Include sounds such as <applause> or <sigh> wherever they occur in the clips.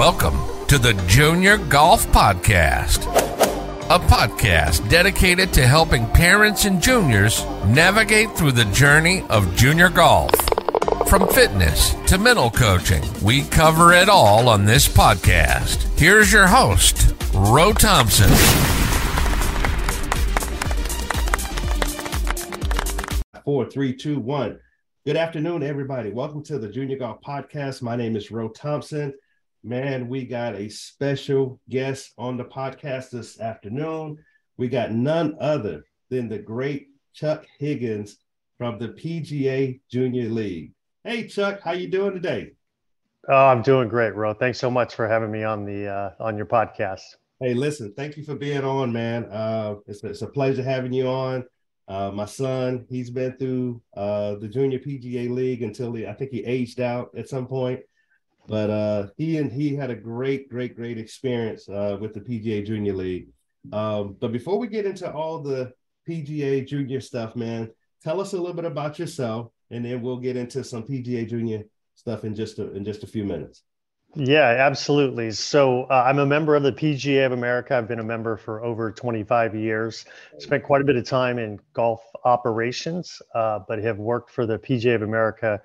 Welcome to the Junior Golf Podcast, a podcast dedicated to helping parents and juniors navigate through the journey of junior golf. From fitness to mental coaching, we cover it all on this podcast. Here's your host, Roe Thompson. Four, three, two, one. Good afternoon, everybody. Welcome to the Junior Golf Podcast. My name is Roe Thompson. Man, we got a special guest on the podcast this afternoon. We got none other than the great Chuck Higgins from the PGA Junior League. Hey, Chuck, how you doing today? Oh, I'm doing great, Ro. Thanks so much for having me on the uh, on your podcast. Hey, listen, thank you for being on, man. Uh, it's, it's a pleasure having you on. Uh, my son, he's been through uh, the Junior PGA League until he, I think he aged out at some point. But uh, he and he had a great, great, great experience uh, with the PGA Junior League. Um, but before we get into all the PGA Junior stuff, man, tell us a little bit about yourself, and then we'll get into some PGA Junior stuff in just a, in just a few minutes. Yeah, absolutely. So uh, I'm a member of the PGA of America. I've been a member for over 25 years. Spent quite a bit of time in golf operations, uh, but have worked for the PGA of America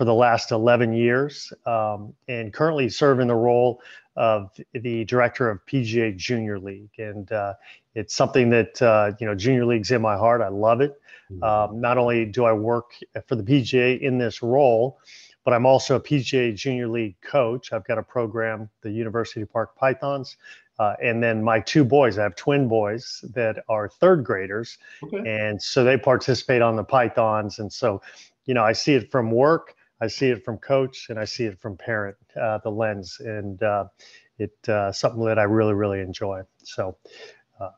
for the last 11 years um, and currently serve in the role of the director of PGA Junior League. And uh, it's something that, uh, you know, Junior League's in my heart. I love it. Mm-hmm. Um, not only do I work for the PGA in this role, but I'm also a PGA Junior League coach. I've got a program, the University Park Pythons. Uh, and then my two boys, I have twin boys that are third graders. Okay. And so they participate on the Pythons. And so, you know, I see it from work I see it from coach and I see it from parent, uh, the lens, and uh, it uh, something that I really really enjoy. So. Uh,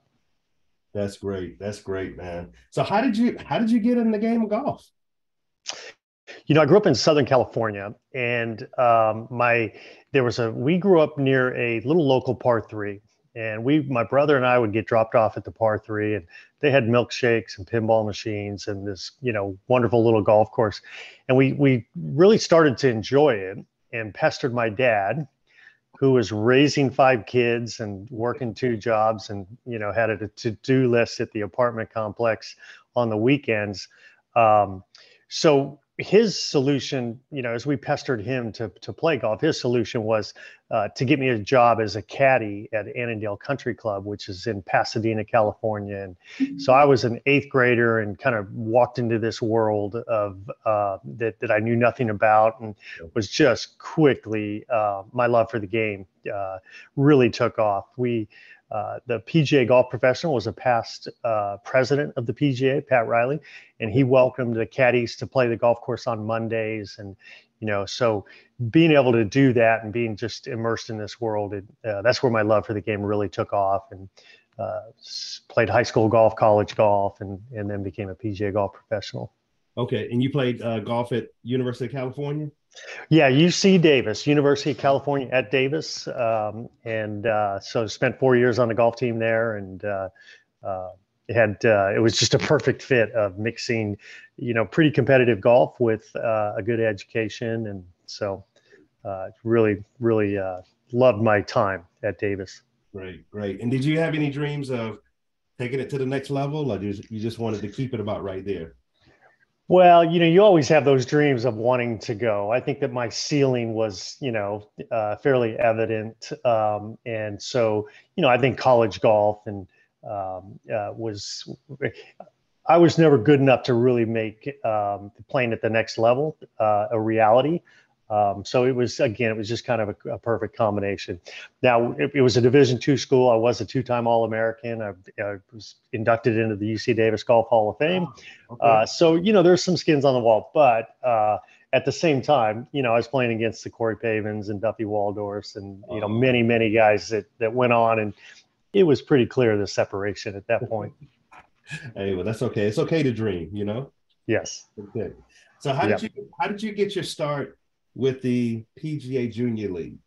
that's great. That's great, man. So how did you how did you get in the game of golf? You know, I grew up in Southern California, and um, my there was a we grew up near a little local par three, and we my brother and I would get dropped off at the par three, and they had milkshakes and pinball machines and this you know wonderful little golf course. And we we really started to enjoy it and pestered my dad who was raising five kids and working two jobs and you know had a to-do list at the apartment complex on the weekends. Um, so his solution, you know, as we pestered him to to play golf, his solution was uh, to get me a job as a caddy at Annandale Country Club, which is in Pasadena, California. And so I was an eighth grader and kind of walked into this world of uh, that that I knew nothing about, and was just quickly uh, my love for the game uh, really took off. We uh, the PGA Golf Professional was a past uh, president of the PGA, Pat Rielly, and he welcomed the caddies to play the golf course on Mondays. And, you know, so being able to do that and being just immersed in this world, it, uh, that's where my love for the game really took off. And uh, played high school golf, college golf, and, and then became a PGA Golf Professional. Okay. And you played uh, golf at University of California? Yeah, UC Davis, University of California at Davis, um, and uh, so spent four years on the golf team there, and uh, uh, it had uh, it was just a perfect fit of mixing, you know, pretty competitive golf with uh, a good education, and so uh, really, really loved my time at Davis. Great, great. And did you have any dreams of taking it to the next level, or you just wanted to keep it about right there? Well, you know, you always have those dreams of wanting to go. I think that my ceiling was, you know, uh, fairly evident, um, and so, you know, I think college golf and um, uh, was. I was never good enough to really make um, playing at the next level uh, a reality. Um, so it was again, it was just kind of a, a perfect combination. Now it, it, was a Division two school. I was a two-time All-American. I, I, was inducted into the UC Davis Golf Hall of Fame. Oh, okay. uh, so you know, there's some skins on the wall, but uh, at the same time, you know, I was playing against the Corey Pavins and Duffy Waldorfs, and you know, oh. many many guys that that went on, and it was pretty clear the separation at that point. <laughs> hey, well, that's okay. It's okay to dream, you know. Yes. Okay. So how yep. did you how did you get your start with the PGA Junior League?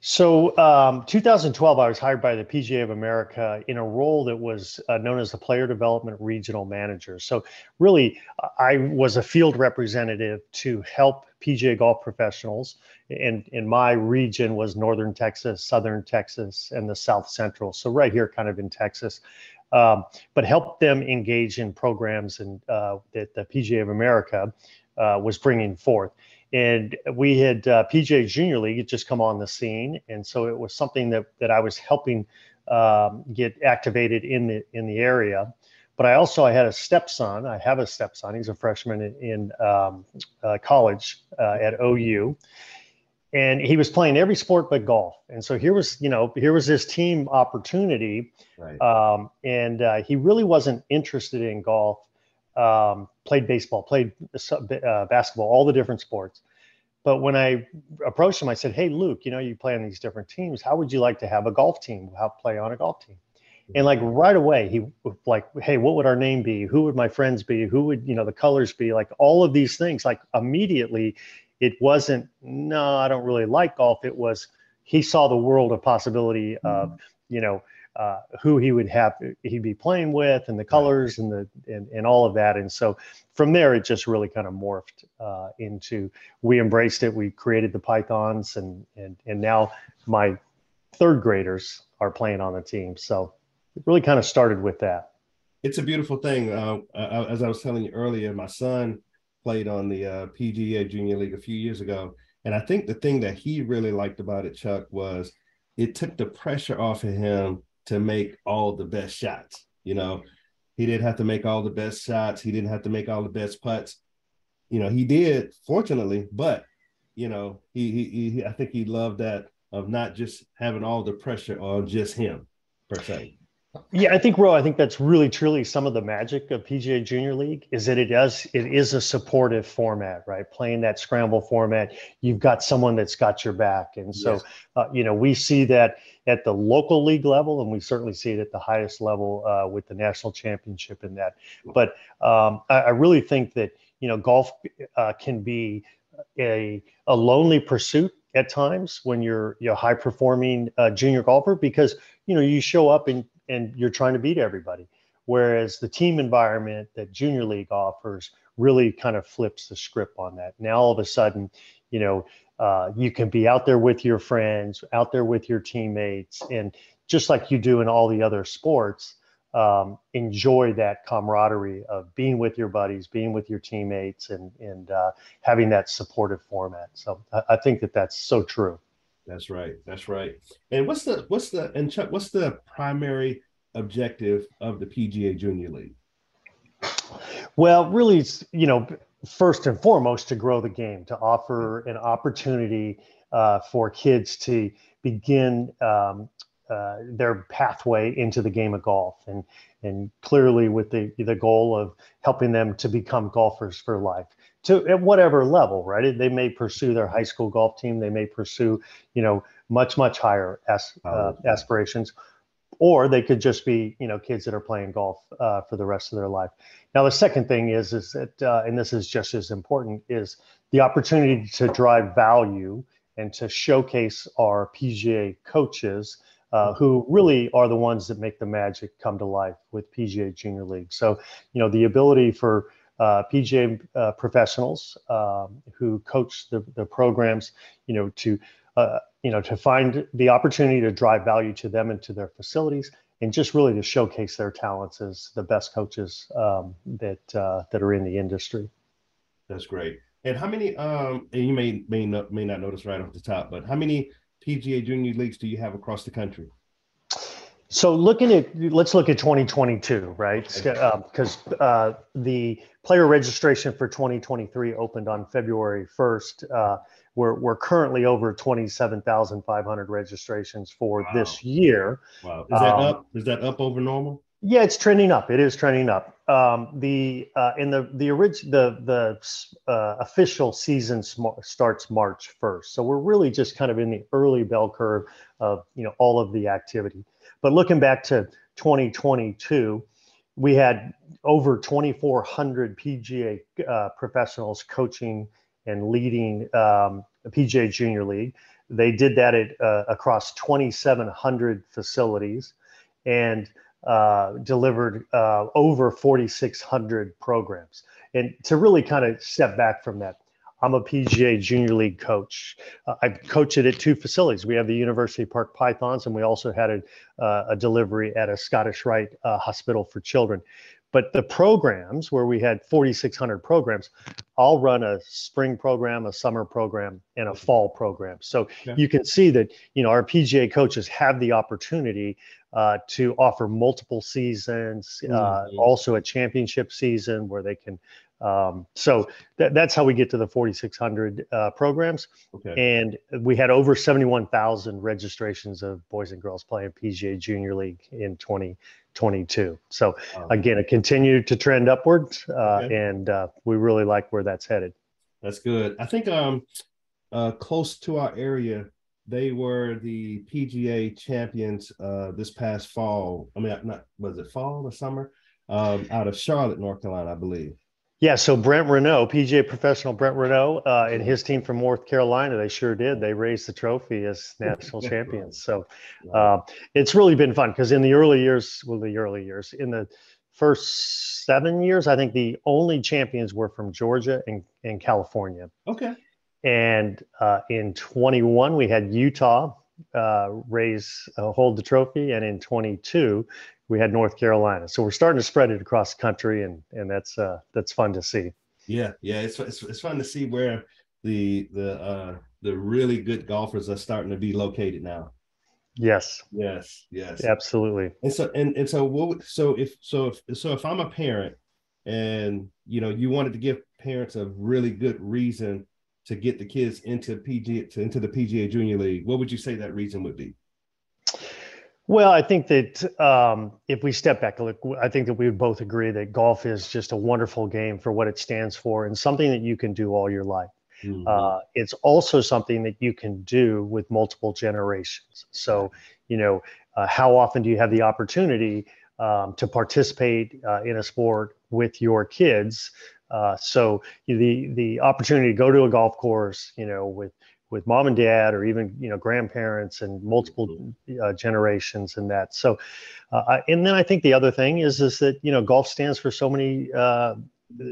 So, um, 2012, I was hired by the PGA of America in a role that was uh, known as the Player Development Regional Manager. So, really, I was a field representative to help PGA golf professionals. And in my region was Northern Texas, Southern Texas, and the South Central. So, right here, kind of in Texas. Um, but help them engage in programs and uh, that the PGA of America uh, was bringing forth and we had uh, PGA Junior League had just come on the scene, and so it was something that that I was helping um, get activated in the in the area. But I also I had a stepson. I have a stepson. He's a freshman in, in um, uh, college uh, at OU, and he was playing every sport but golf. And so here was you know here was this team opportunity, right. um, and uh, he really wasn't interested in golf um, played baseball, played uh, basketball, all the different sports. But when I approached him, I said, "Hey, Luke, you know you play on these different teams. How would you like to have a golf team? How play on a golf team?" And like right away, he like, "Hey, what would our name be? Who would my friends be? Who would you know the colors be? Like all of these things. Like immediately, it wasn't. No, I don't really like golf. It was he saw the world of possibility of mm-hmm. you know uh, who he would have he'd be playing with and the colors and the and, and all of that and so from there it just really kind of morphed uh, into we embraced it we created the pythons and and and now my third graders are playing on the team so it really kind of started with that it's a beautiful thing uh, uh as i was telling you earlier my son played on the uh, pga junior league a few years ago and i think the thing that he really liked about it chuck was it took the pressure off of him to make all the best shots. You know, he didn't have to make all the best shots. He didn't have to make all the best putts. You know, he did, fortunately, but you know, he he, he I think he loved that of not just having all the pressure on just him per se. Yeah, I think, Ro, I think that's really truly some of the magic of PGA Junior League is that it does it is a supportive format, right? Playing that scramble format, you've got someone that's got your back, and so yes. uh, you know we see that at the local league level, and we certainly see it at the highest level uh, with the national championship in that. But um, I, I, really think that you know golf uh, can be a a lonely pursuit at times when you're you're high performing uh, junior golfer because you know you show up and and you're trying to beat everybody. Whereas the team environment that junior league offers really kind of flips the script on that. Now all of a sudden, you know, uh, you can be out there with your friends, out there with your teammates, and just like you do in all the other sports, um, enjoy that camaraderie of being with your buddies, being with your teammates, and and uh, having that supportive format. So I, I think that that's so true. That's right. That's right. And what's the what's the and Chuck, what's the primary objective of the PGA Junior League? Well, really, it's you know first and foremost to grow the game, to offer an opportunity uh, for kids to begin um, uh, their pathway into the game of golf, and and clearly with the the goal of helping them to become golfers for life to at whatever level, right? They may pursue their high school golf team. They may pursue, you know, much much higher as, uh, aspirations, or they could just be, you know, kids that are playing golf uh, for the rest of their life. Now, the second thing is, is that, uh, and this is just as important, is the opportunity to drive value and to showcase our PGA coaches. Uh, who really are the ones that make the magic come to life with PGA Junior League. So, you know, the ability for uh, PGA uh, professionals um, who coach the, the programs, you know, to uh, you know to find the opportunity to drive value to them and to their facilities, and just really to showcase their talents as the best coaches um, that uh, that are in the industry. That's great. And how many? Um, and you may may not may not notice right off the top, but how many PGA Junior leagues do you have across the country? So looking at let's look at 2022, right? Because uh, uh, the player registration for 2023 opened on February 1st. Uh, we're we're currently over 27,500 registrations for wow. this year. Wow, is that um, up? Is that up over normal? Yeah, it's trending up. It is trending up. Um, the uh, in the the orig- the the uh, official season sm- starts March 1st, so we're really just kind of in the early bell curve of you know all of the activity. But looking back to 2022, we had over 2,400 PGA uh, professionals coaching and leading um, the PGA Junior League. they did that at, uh, across 2,700 facilities and uh, delivered uh, over 4,600 programs. And to really kind of step back from that, I'm a PGA Junior League coach. Uh, I've coached it at two facilities. We have the University Park Pythons, and we also had a, uh, a delivery at a Scottish Rite uh, Hospital for Children. But the programs where we had 4,600 programs, I'll run a spring program, a summer program, and a fall program. So yeah. you can see that you know our PGA coaches have the opportunity uh, to offer multiple seasons, uh, mm-hmm. also a championship season where they can um, so th- that's how we get to the 4,600 uh, programs. Okay. And we had over 71,000 registrations of boys and girls playing PGA Junior League in 2022. So again, it continued to trend upward, uh, okay. and uh, we really like where that's headed. That's good. I think um, uh, close to our area, they were the PGA champions uh, this past fall. I mean, not was it fall or summer? Um, out of Charlotte, North Carolina, I believe. Yeah, so Brent Renault, PGA professional Brent Renault, uh, and his team from North Carolina, they sure did. They raised the trophy as <laughs> national champions. So uh, it's really been fun because in the early years, well, the early years, in the first seven years, I think the only champions were from Georgia and, and California. Okay. And uh, in 21, we had Utah uh, raise, uh, hold the trophy. And in 22, we had North Carolina. So we're starting to spread it across the country, and and that's uh, that's fun to see. Yeah, yeah, it's, it's it's fun to see where the the uh, the really good golfers are starting to be located now. Yes. Yes. Yes. Absolutely. And so and and so what? So if so if so if I'm a parent, and you know you wanted to give parents a really good reason to get the kids into PG to into the PGA Junior League, what would you say that reason would be? Well, I think that um, if we step back, look, I think that we would both agree that golf is just a wonderful game for what it stands for and something that you can do all your life. Mm-hmm. Uh, it's also something that you can do with multiple generations. So, you know, uh, how often do you have the opportunity um, to participate uh, in a sport with your kids? Uh, so the the opportunity to go to a golf course, you know, with with mom and dad or even you know grandparents and multiple mm-hmm. uh, generations and that so uh, and then i think the other thing is is that you know golf stands for so many uh,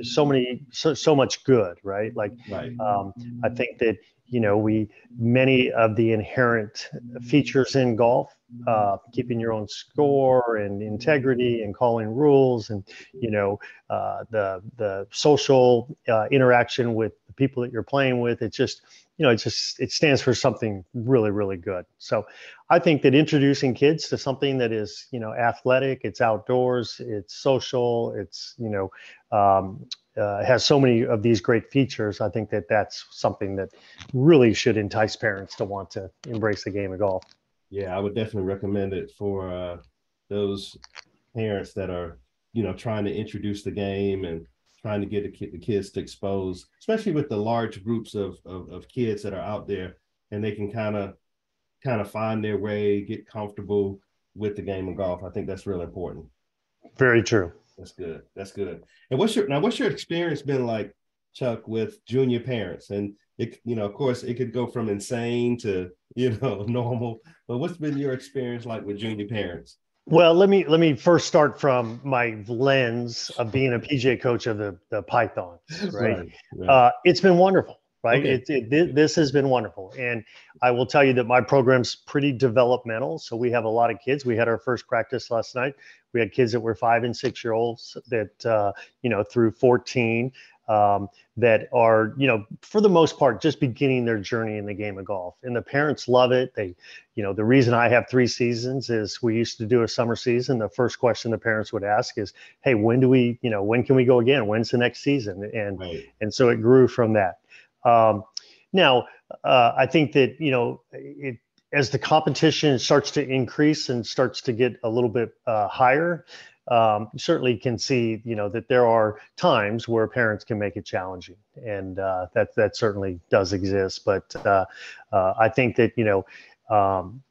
so many so, so much good right like right. Um, i think that you know we many of the inherent features in golf uh, keeping your own score and integrity and calling rules and you know uh, the the social uh, interaction with the people that you're playing with it's just you know, it just it stands for something really, really good. So I think that introducing kids to something that is, you know, athletic, it's outdoors, it's social, it's, you know, um, uh, has so many of these great features. I think that that's something that really should entice parents to want to embrace the game of golf. Yeah, I would definitely recommend it for uh, those parents that are, you know, trying to introduce the game and trying to get the, the kids to expose, especially with the large groups of, of, of kids that are out there, and they can kind of kind of find their way, get comfortable with the game of golf. I think that's really important. Very true. That's good. That's good. And what's your now? What's your experience been like, Chuck, with junior parents? And it, you know, of course, it could go from insane to you know <laughs> normal. But what's been your experience like with junior parents? Well, let me let me first start from my lens of being a PGA coach of the the Pythons. <laughs> Right, right, right. Uh, it's been wonderful. Right, okay. it, it, this has been wonderful, and I will tell you that my program's pretty developmental. So we have a lot of kids. We had our first practice last night. We had kids that were five and six year olds that uh, you know through 14 um, that are, you know, for the most part, just beginning their journey in the game of golf. And the parents love it. They, you know, the reason I have three seasons is we used to do a summer season. The first question the parents would ask is, "Hey, when do we, you know, when can we go again? When's the next season?" And right. and so it grew from that. Um, now, uh, I think that you know it as the competition starts to increase and starts to get a little bit uh, higher um, certainly can see, you know, that there are times where parents can make it challenging, and uh, that that certainly does exist. But uh, uh, I think that you know, um,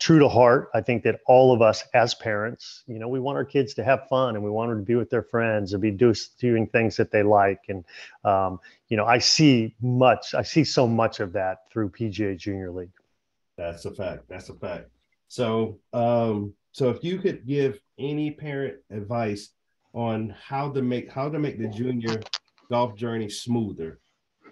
true to heart, I think that all of us as parents, you know, we want our kids to have fun and we want them to be with their friends and be do, doing things that they like. And um, you know, I see much, I see so much of that through PGA Junior League. That's a fact. That's a fact. So, um, so if you could give any parent advice on how to make how to make the junior golf journey smoother,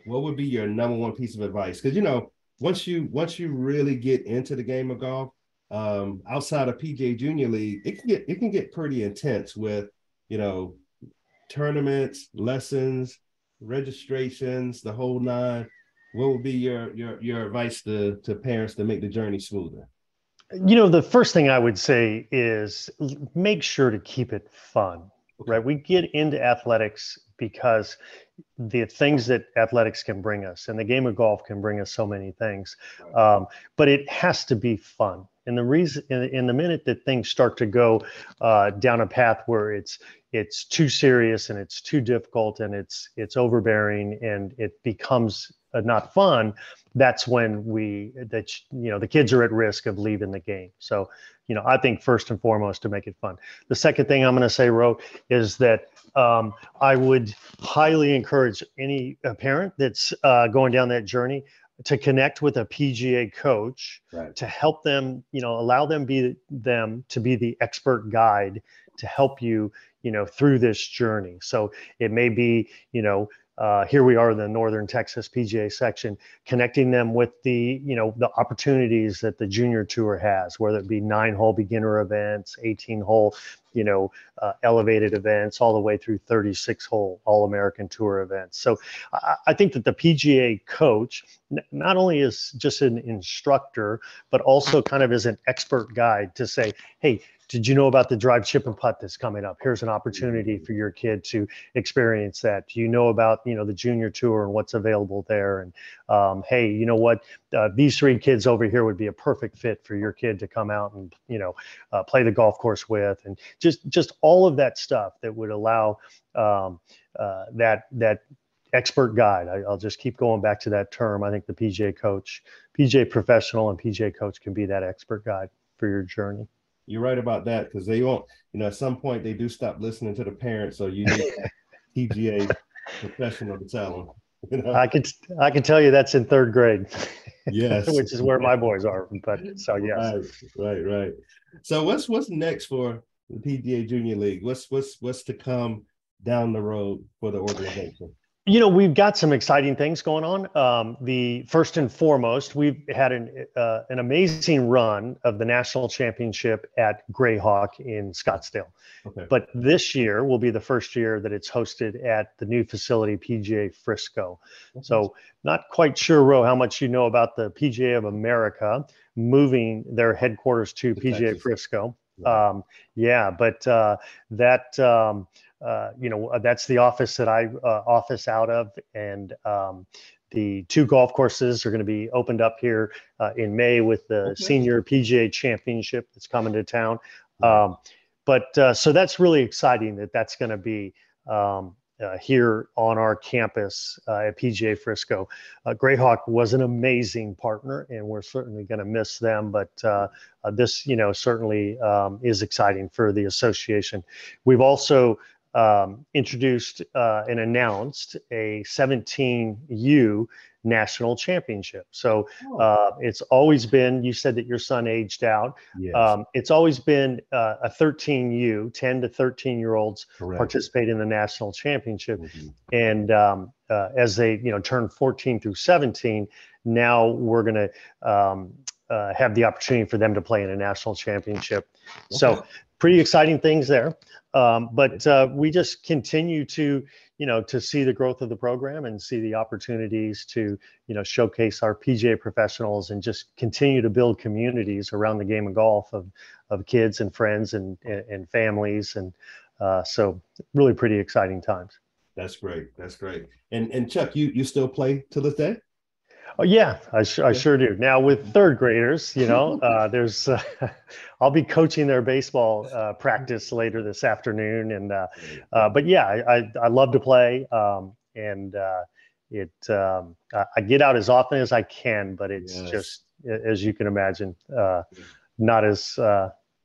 what would be your number one piece of advice? Because you know, once you once you really get into the game of golf, um, outside of PJ Junior League, it can get it can get pretty intense with you know tournaments, lessons, registrations, the whole nine. What would be your your your advice to to parents to make the journey smoother? You know, the first thing I would say is make sure to keep it fun. Right? We get into athletics because the things that athletics can bring us and the game of golf can bring us so many things um, but it has to be fun and the reason in, in the minute that things start to go uh, down a path where it's it's too serious and it's too difficult and it's it's overbearing and it becomes not fun that's when we that you know the kids are at risk of leaving the game so you know i think first and foremost to make it fun the second thing i'm going to say ro is that um, i would highly encourage any parent that's uh, going down that journey to connect with a PGA coach right. to help them, you know, allow them be them to be the expert guide to help you, you know, through this journey. So it may be, you know, uh, here we are in the northern texas pga section connecting them with the you know the opportunities that the junior tour has whether it be nine hole beginner events 18 hole you know uh, elevated events all the way through 36 hole all american tour events. So I, I, think that the pga coach not only is just an instructor but also kind of is an expert guide to say hey did you know about the drive chip and putt that's coming up? Here's an opportunity for your kid to experience that. Do you know about you know the junior tour and what's available there? And um, hey you know what? Uh, these three kids over here would be a perfect fit for your kid to come out and you know uh, play the golf course with. And just just all of that stuff that would allow um, uh, that that expert guide. I, will just keep going back to that term. I think the pga coach pga professional and pga coach can be that expert guide for your journey you're right about that because they won't, you know, at some point they do stop listening to the parents. So you need <laughs> PGA professional to tell them. You know? I can I can tell you that's in third grade. Yes, <laughs> which is where my boys are. But so yes, right, right, right. So what's what's next for the PGA Junior League? What's what's what's to come down the road for the organization? You know, we've got some exciting things going on. Um, the first and foremost, we've had an uh, an amazing run of the national championship at Grayhawk in Scottsdale. Okay. But this year will be the first year that it's hosted at the new facility, PGA Frisco. Okay. So, not quite sure, Ro, how much you know about the PGA of America moving their headquarters to PGA Texas. Frisco. Um, yeah, but uh, that. Um, uh, you know, that's the office that I uh, office out of, and um, the two golf courses are going to be opened up here uh, in May with the okay. Senior PGA Championship that's coming to town. Um, but uh, so that's really exciting that that's going to be um, uh, here on our campus uh, at PGA Frisco. Uh, Grayhawk was an amazing partner, and we're certainly going to miss them. But uh, uh, this, you know, certainly um, is exciting for the association. We've also um, introduced uh, and announced a 17U national championship. So oh. uh, it's always been, you said that your son aged out. Yes. Um, it's always been uh, a 13U, 10 to 13 year olds Correct. participate in the national championship. Mm-hmm. And um, uh, as they, you know, turn 14 through 17, now we're going to um, uh, have the opportunity for them to play in a national championship. Okay. So pretty exciting things there. Um, but uh, we just continue to, you know, to see the growth of the program and see the opportunities to, you know, showcase our PGA professionals and just continue to build communities around the game of golf of, of kids and friends and, and, and families. And uh, so really pretty exciting times. That's great. That's great. And, and Chuck, you, you still play to this day? Oh yeah, I, sh- I sure do. Now with third graders, you know, <laughs> uh, there's, uh, <laughs> I'll be coaching their baseball uh, practice later this afternoon, and uh, uh, but yeah, I, I, I love to play, um, and uh, it um, I get out as often as I can, but it's yes. just as you can imagine, not as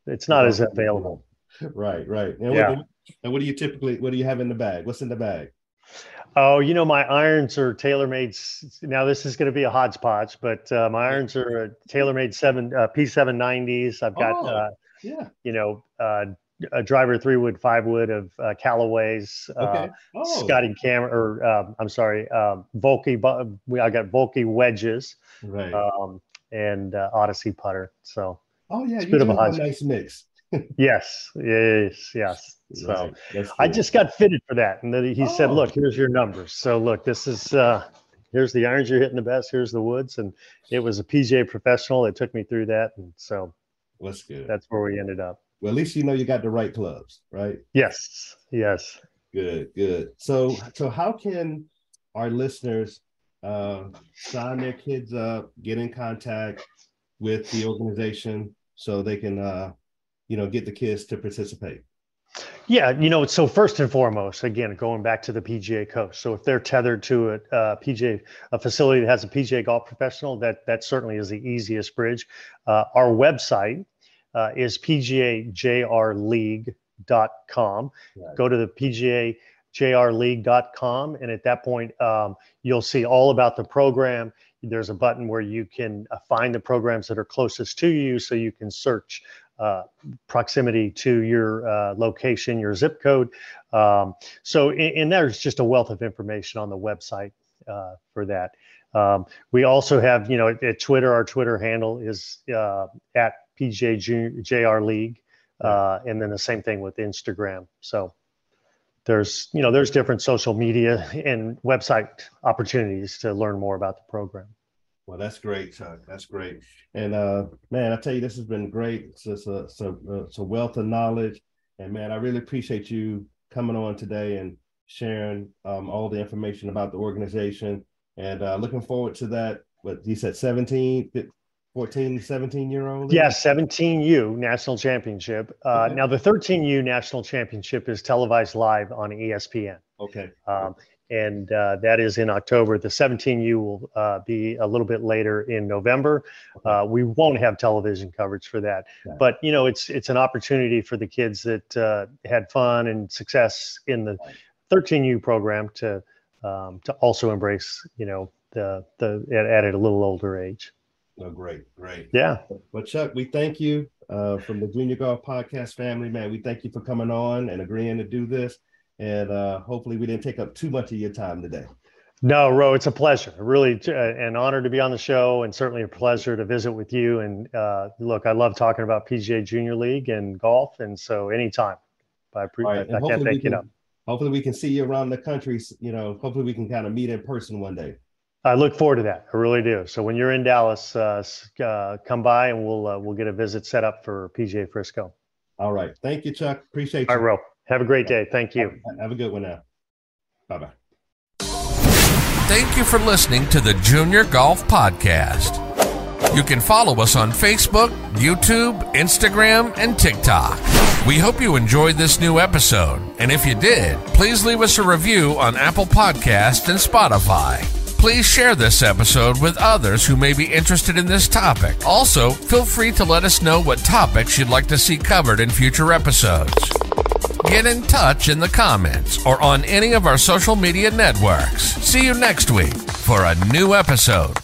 it's not as available. Right, right. And yeah. What, and what do you typically what do you have in the bag? What's in the bag? Oh, you know, my irons are TaylorMade. Now, this is going to be a hodgepodge, but uh, my irons are TaylorMade seven uh, P790s. I've got, oh, uh, yeah, you know, uh, a driver three wood, five wood of uh, Callaways, uh, okay. oh. Scotty Cameron, or um, I'm sorry, um, Vokey. I got Vokey wedges, right, um, and Odyssey putter. So, oh yeah, it's a you have a nice mix. Yes, yes, yes. So right. I just got fitted for that, and then he oh. said, "Look, here's your numbers. So look, this is uh, here's the irons you're hitting the best. Here's the woods, and it was a PGA professional that took me through that, and so that's good. That's where we ended up. Well, at least you know you got the right clubs, right? Yes, yes. Good, good. So, so how can our listeners uh, sign their kids up, get in contact with the organization, so they can, uh, you know, get the kids to participate? Yeah, you know, so first and foremost, again, going back to the PGA coach. So if they're tethered to a, a PGA, a facility that has a PGA golf professional, that that certainly is the easiest bridge. Uh, our website uh, is pgajrleague.com. Right. Go to the PGA jrleague.com and at that point um, you'll see all about the program there's a button where you can uh, find the programs that are closest to you so you can search uh, proximity to your uh, location, your zip code. Um, so, and, there's just a wealth of information on the website uh, for that. Um, we also have, you know, at, at, Twitter, our Twitter handle is uh, at PGAJR League, uh, and then the same thing with Instagram. So, there's, you know, there's different social media and website opportunities to learn more about the program. Well, that's great, Chuck. That's great. And uh, man, I tell you, this has been great. It's, it's, a, it's, a, it's a wealth of knowledge. And man, I really appreciate you coming on today and sharing um, all the information about the organization. And uh, looking forward to that. What you said, 17, 14, 17 year old? Yeah, 17U National Championship. Uh, okay. Now, the 13U National Championship is televised live on ESPN. Okay. Um, and uh, that is in October. The 17U will uh, be a little bit later in November. Uh, we won't have television coverage for that, but you know, it's it's an opportunity for the kids that uh, had fun and success in the 13U program to um, to also embrace, you know, the the at, at a little older age. Oh, great, great. Yeah. Well, Chuck, we thank you uh, from the Junior Golf Podcast family, man. We thank you for coming on and agreeing to do this and uh, hopefully we didn't take up too much of your time today. No, Ro, it's a pleasure. Really, uh, an honor to be on the show, and certainly a pleasure to visit with you. And uh, look, I love talking about PGA Junior League and golf, and so anytime. I, pre- right. I, I can't thank you enough. Hopefully, we can see you around the country. You know, hopefully, we can kind of meet in person one day. I look forward to that. I really do. So when you're in Dallas, uh, uh, come by and we'll uh, we'll get a visit set up for PGA Frisco. All right. Thank you, Chuck. Appreciate you. All right, Ro. Have a great day. Thank you. Have a good one now. Bye bye. Thank you for listening to the Junior Golf Podcast. You can follow us on Facebook, YouTube, Instagram, and TikTok. We hope you enjoyed this new episode. And if you did, please leave us a review on Apple Podcast and Spotify. Please share this episode with others who may be interested in this topic. Also, feel free to let us know what topics you'd like to see covered in future episodes. Get in touch in the comments or on any of our social media networks. See you next week for a new episode